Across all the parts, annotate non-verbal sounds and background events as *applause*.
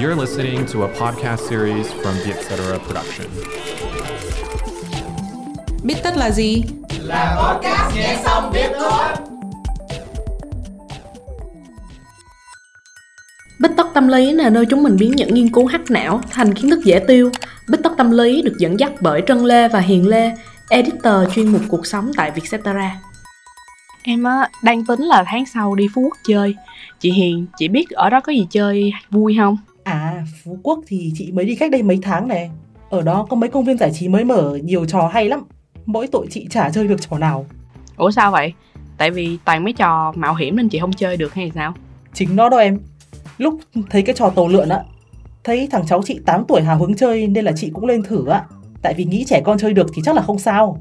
You're listening to a podcast series from the Etc. Production. Biết tất là gì? Là podcast nghe xong biết thôi. Bích tất tâm lý là nơi chúng mình biến những nghiên cứu hắc não thành kiến thức dễ tiêu. Bích tất tâm lý được dẫn dắt bởi Trân Lê và Hiền Lê, editor chuyên mục cuộc sống tại Vietcetera. Em á, đang tính là tháng sau đi Phú Quốc chơi. Chị Hiền, chị biết ở đó có gì chơi vui không? À, Phú Quốc thì chị mới đi cách đây mấy tháng này. Ở đó có mấy công viên giải trí mới mở nhiều trò hay lắm. Mỗi tội chị chả chơi được trò nào. Ủa sao vậy? Tại vì toàn mấy trò mạo hiểm nên chị không chơi được hay sao? Chính nó đó em. Lúc thấy cái trò tàu lượn á, thấy thằng cháu chị 8 tuổi hào hứng chơi nên là chị cũng lên thử á. Tại vì nghĩ trẻ con chơi được thì chắc là không sao.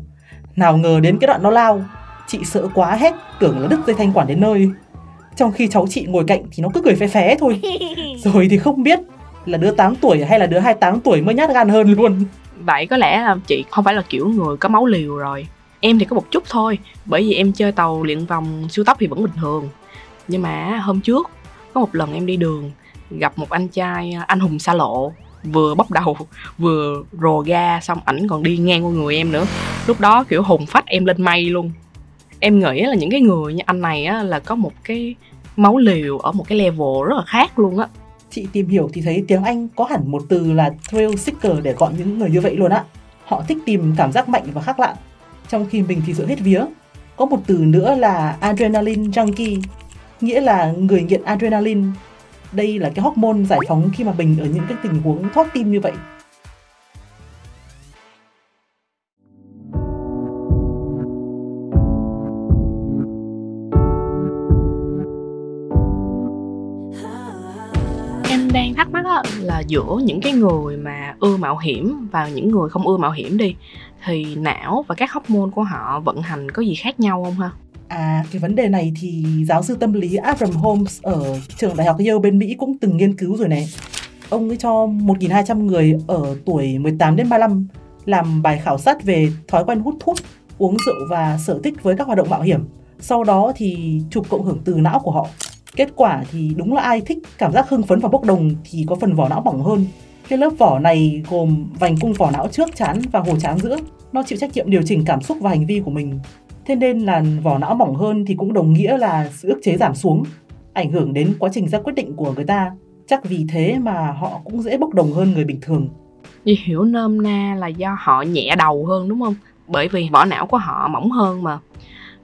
Nào ngờ đến cái đoạn nó lao, chị sợ quá hết, tưởng là đứt dây thanh quản đến nơi. Trong khi cháu chị ngồi cạnh thì nó cứ cười phé phé thôi. *laughs* Rồi thì không biết là đứa 8 tuổi hay là đứa 28 tuổi mới nhát gan hơn luôn. Vậy có lẽ là chị không phải là kiểu người có máu liều rồi. Em thì có một chút thôi, bởi vì em chơi tàu luyện vòng siêu tốc thì vẫn bình thường. Nhưng mà hôm trước có một lần em đi đường gặp một anh trai anh hùng xa lộ vừa bốc đầu *laughs* vừa rồ ga xong ảnh còn đi ngang qua người em nữa lúc đó kiểu hùng phách em lên mây luôn em nghĩ là những cái người như anh này á là có một cái máu liều ở một cái level rất là khác luôn á Chị tìm hiểu thì thấy tiếng Anh có hẳn một từ là thrill seeker để gọi những người như vậy luôn á. Họ thích tìm cảm giác mạnh và khác lạ, trong khi mình thì sợ hết vía. Có một từ nữa là adrenaline junkie, nghĩa là người nghiện adrenaline. Đây là cái hormone giải phóng khi mà mình ở những cái tình huống thoát tim như vậy. Đang thắc mắc đó, là giữa những cái người mà ưa mạo hiểm và những người không ưa mạo hiểm đi thì não và các hormone của họ vận hành có gì khác nhau không ha À, cái vấn đề này thì giáo sư tâm lý Abram Holmes ở trường đại học Yale bên Mỹ cũng từng nghiên cứu rồi này. Ông ấy cho 1.200 người ở tuổi 18 đến 35 làm bài khảo sát về thói quen hút thuốc, uống rượu và sở thích với các hoạt động mạo hiểm. Sau đó thì chụp cộng hưởng từ não của họ. Kết quả thì đúng là ai thích cảm giác hưng phấn và bốc đồng thì có phần vỏ não mỏng hơn. Cái lớp vỏ này gồm vành cung vỏ não trước chán và hồ chán giữa. Nó chịu trách nhiệm điều chỉnh cảm xúc và hành vi của mình. Thế nên là vỏ não mỏng hơn thì cũng đồng nghĩa là sự ức chế giảm xuống, ảnh hưởng đến quá trình ra quyết định của người ta. Chắc vì thế mà họ cũng dễ bốc đồng hơn người bình thường. Như hiểu nôm na là do họ nhẹ đầu hơn đúng không bởi vì vỏ não của họ mỏng hơn mà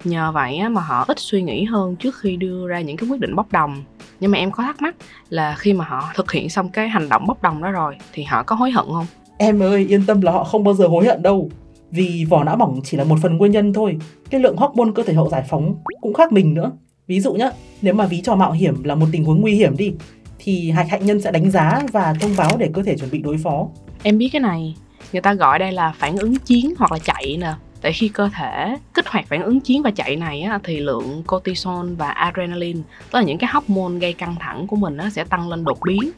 nhờ vậy á, mà họ ít suy nghĩ hơn trước khi đưa ra những cái quyết định bốc đồng nhưng mà em có thắc mắc là khi mà họ thực hiện xong cái hành động bốc đồng đó rồi thì họ có hối hận không Em ơi, yên tâm là họ không bao giờ hối hận đâu. Vì vỏ não mỏng chỉ là một phần nguyên nhân thôi. Cái lượng hormone cơ thể họ giải phóng cũng khác mình nữa. Ví dụ nhá, nếu mà ví trò mạo hiểm là một tình huống nguy hiểm đi, thì hạch hạnh nhân sẽ đánh giá và thông báo để cơ thể chuẩn bị đối phó. em biết cái này người ta gọi đây là phản ứng chiến hoặc là chạy nè tại khi cơ thể kích hoạt phản ứng chiến và chạy này á, thì lượng cortisol và adrenaline tức là những cái hormone gây căng thẳng của mình á, sẽ tăng lên đột biến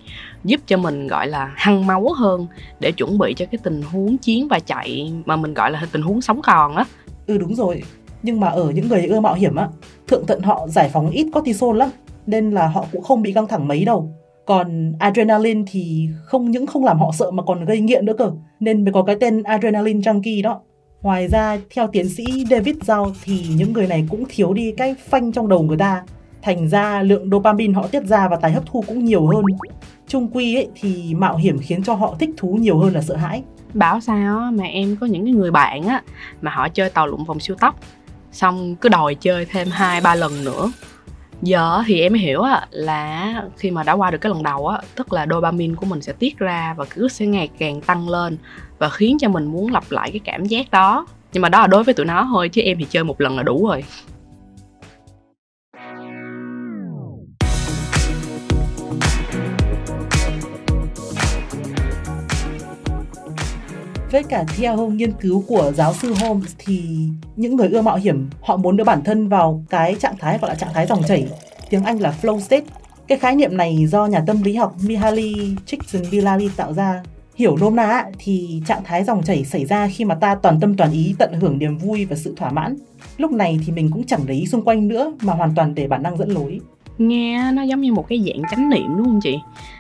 giúp cho mình gọi là hăng máu hơn để chuẩn bị cho cái tình huống chiến và chạy mà mình gọi là tình huống sống còn á Ừ đúng rồi, nhưng mà ở những người ưa mạo hiểm á, thượng thận họ giải phóng ít cortisol lắm, nên là họ cũng không bị căng thẳng mấy đâu. Còn adrenaline thì không những không làm họ sợ mà còn gây nghiện nữa cơ, nên mới có cái tên adrenaline junkie đó. Ngoài ra, theo tiến sĩ David Zhao thì những người này cũng thiếu đi cái phanh trong đầu người ta. Thành ra lượng dopamine họ tiết ra và tái hấp thu cũng nhiều hơn. Trung quy ấy, thì mạo hiểm khiến cho họ thích thú nhiều hơn là sợ hãi. bảo sao mà em có những cái người bạn á mà họ chơi tàu lượn vòng siêu tốc xong cứ đòi chơi thêm hai ba lần nữa giờ thì em hiểu á, là khi mà đã qua được cái lần đầu á, tức là dopamine của mình sẽ tiết ra và cứ sẽ ngày càng tăng lên và khiến cho mình muốn lặp lại cái cảm giác đó. Nhưng mà đó là đối với tụi nó thôi, chứ em thì chơi một lần là đủ rồi. Với cả theo nghiên cứu của giáo sư Holmes thì những người ưa mạo hiểm họ muốn đưa bản thân vào cái trạng thái gọi là trạng thái dòng chảy, tiếng Anh là flow state. Cái khái niệm này do nhà tâm lý học Mihaly Csikszentmihalyi tạo ra. Hiểu nôm na thì trạng thái dòng chảy xảy ra khi mà ta toàn tâm toàn ý tận hưởng niềm vui và sự thỏa mãn. Lúc này thì mình cũng chẳng để ý xung quanh nữa mà hoàn toàn để bản năng dẫn lối. nghe nó giống như một cái dạng chánh niệm đúng không chị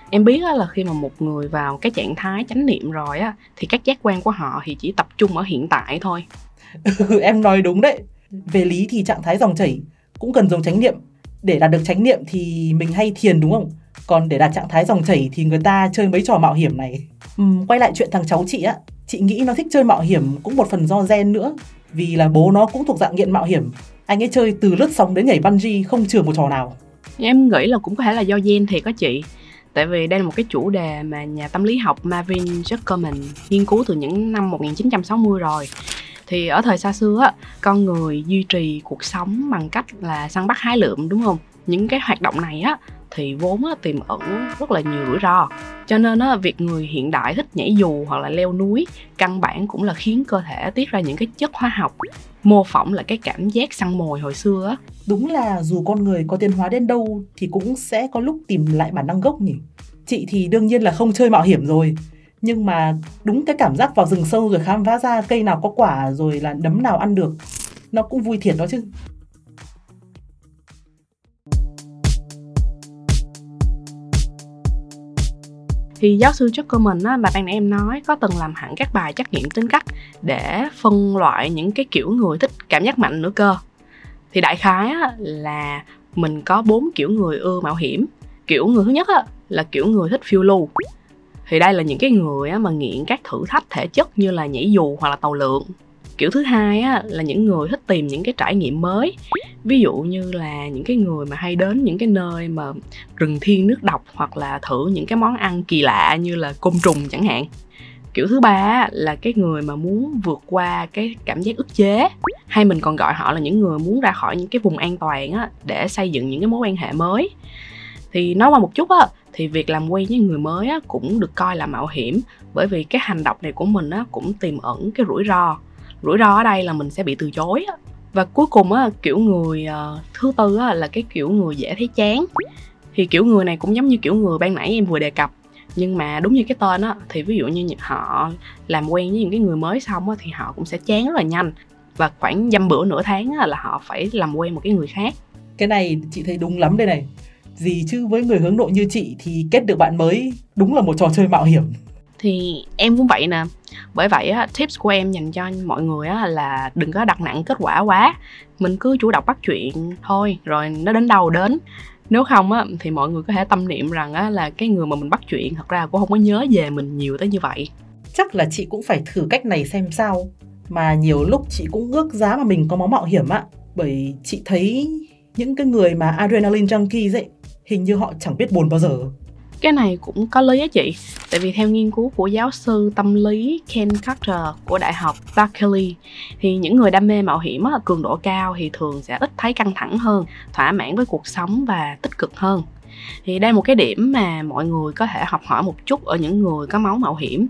em biết là khi mà một người vào cái trạng thái chánh niệm rồi á thì các giác quan của họ thì chỉ tập trung ở hiện tại thôi Ừ, *laughs* em nói đúng đấy. Về lý thì trạng thái dòng chảy cũng cần dùng chánh niệm. Để đạt được chánh niệm thì mình hay thiền đúng không? Còn để đạt trạng thái dòng chảy thì người ta chơi mấy trò mạo hiểm này. Uhm, quay lại chuyện thằng cháu chị á, chị nghĩ nó thích chơi mạo hiểm cũng một phần do gen nữa. Vì là bố nó cũng thuộc dạng nghiện mạo hiểm. Anh ấy chơi từ lướt sóng đến nhảy bungee không chừa một trò nào. em nghĩ là cũng có thể là do gen thiệt có chị tại vì đây là một cái chủ đề mà nhà tâm lý học Marvin Zuckerman nghiên cứu từ những năm 1960 rồi. Thì ở thời xa xưa á, con người duy trì cuộc sống bằng cách là săn bắt hái lượm, đúng không? Những cái hoạt động này á thì vốn á, tiềm ẩn rất là nhiều rủi ro cho nên á, việc người hiện đại thích nhảy dù hoặc là leo núi căn bản cũng là khiến cơ thể tiết ra những cái chất hóa học mô phỏng lại cái cảm giác săn mồi hồi xưa á Đúng là dù con người có tiến hóa đến đâu thì cũng sẽ có lúc tìm lại bản năng gốc nhỉ. Chị thì đương nhiên là không chơi mạo hiểm rồi. Nhưng mà đúng cái cảm giác vào rừng sâu rồi khám phá ra cây nào có quả rồi là nấm nào ăn được. Nó cũng vui thiệt đó chứ. Thì giáo sư Zuckerman á, mà ban nãy em nói có từng làm hẳn các bài trắc nghiệm tính cách để phân loại những cái kiểu người thích cảm giác mạnh nữa cơ. Thì đại khái á, là mình có bốn kiểu người ưa mạo hiểm. Kiểu người thứ nhất á, là kiểu người thích phiêu lưu. Thì đây là những cái người á, mà nghiện các thử thách thể chất như là nhảy dù hoặc là tàu lượn. Kiểu thứ hai á, là những người thích tìm những cái trải nghiệm mới ví dụ như là những cái người mà hay đến những cái nơi mà rừng thiên nước độc hoặc là thử những cái món ăn kỳ lạ như là côn trùng chẳng hạn. Kiểu thứ ba là cái người mà muốn vượt qua cái cảm giác ức chế. Hay mình còn gọi họ là những người muốn ra khỏi những cái vùng an toàn á, để xây dựng những cái mối quan hệ mới. Thì nói qua một chút á thì việc làm quen với người mới á, cũng được coi là mạo hiểm. Bởi vì cái hành động này của mình á, cũng tiềm ẩn cái rủi ro. Rủi ro ở đây là mình sẽ bị từ chối á và cuối cùng á kiểu người uh, thứ tư á là cái kiểu người dễ thấy chán thì kiểu người này cũng giống như kiểu người ban nãy em vừa đề cập nhưng mà đúng như cái tên á thì ví dụ như họ làm quen với những cái người mới xong á thì họ cũng sẽ chán rất là nhanh và khoảng dăm bữa nửa tháng á, là họ phải làm quen một cái người khác Cái này chị thấy đúng lắm đây này. Gì chứ với người hướng nội như chị thì kết được bạn mới đúng là một trò chơi mạo hiểm thì em cũng vậy nè bởi vậy á tips của em dành cho mọi người á là đừng có đặt nặng kết quả quá mình cứ chủ động bắt chuyện thôi rồi nó đến đâu đến nếu không á thì mọi người có thể tâm niệm rằng á là cái người mà mình bắt chuyện thật ra cũng không có nhớ về mình nhiều tới như vậy Chắc là chị cũng phải thử cách này xem sao. Mà nhiều lúc chị cũng ước giá mà mình có máu mạo hiểm ạ. Bởi chị thấy những cái người mà adrenaline junkies ấy, hình như họ chẳng biết buồn bao giờ cái này cũng có lý á chị. Tại vì theo nghiên cứu của giáo sư tâm lý Ken Carter của đại học Berkeley thì những người đam mê mạo hiểm á, cường độ cao thì thường sẽ ít thấy căng thẳng hơn thỏa mãn với cuộc sống và tích cực hơn. Thì đây là một cái điểm mà mọi người có thể học hỏi một chút ở những người có máu mạo hiểm.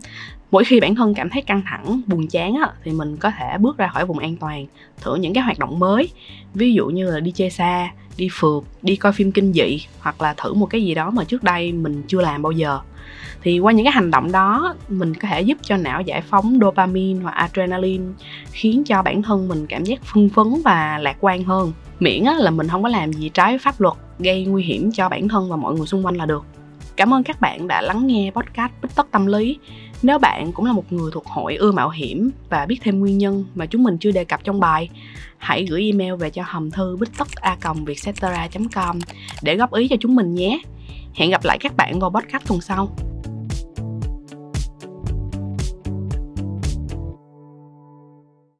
Mỗi khi bản thân cảm thấy căng thẳng buồn chán á, thì mình có thể bước ra khỏi vùng an toàn thử những cái hoạt động mới. Ví dụ như là đi chơi xa đi phượt, đi coi phim kinh dị hoặc là thử một cái gì đó mà trước đây mình chưa làm bao giờ. Thì qua những cái hành động đó, mình có thể giúp cho não giải phóng dopamine hoặc adrenaline, khiến cho bản thân mình cảm giác phân phấn và lạc quan hơn. Miễn là mình không có làm gì trái pháp luật, gây nguy hiểm cho bản thân và mọi người xung quanh là được. Cảm ơn các bạn đã lắng nghe podcast bích tất tâm lý nếu bạn cũng là một người thuộc hội ưa mạo hiểm và biết thêm nguyên nhân mà chúng mình chưa đề cập trong bài, hãy gửi email về cho hòm thư bích com để góp ý cho chúng mình nhé. Hẹn gặp lại các bạn vào podcast tuần sau.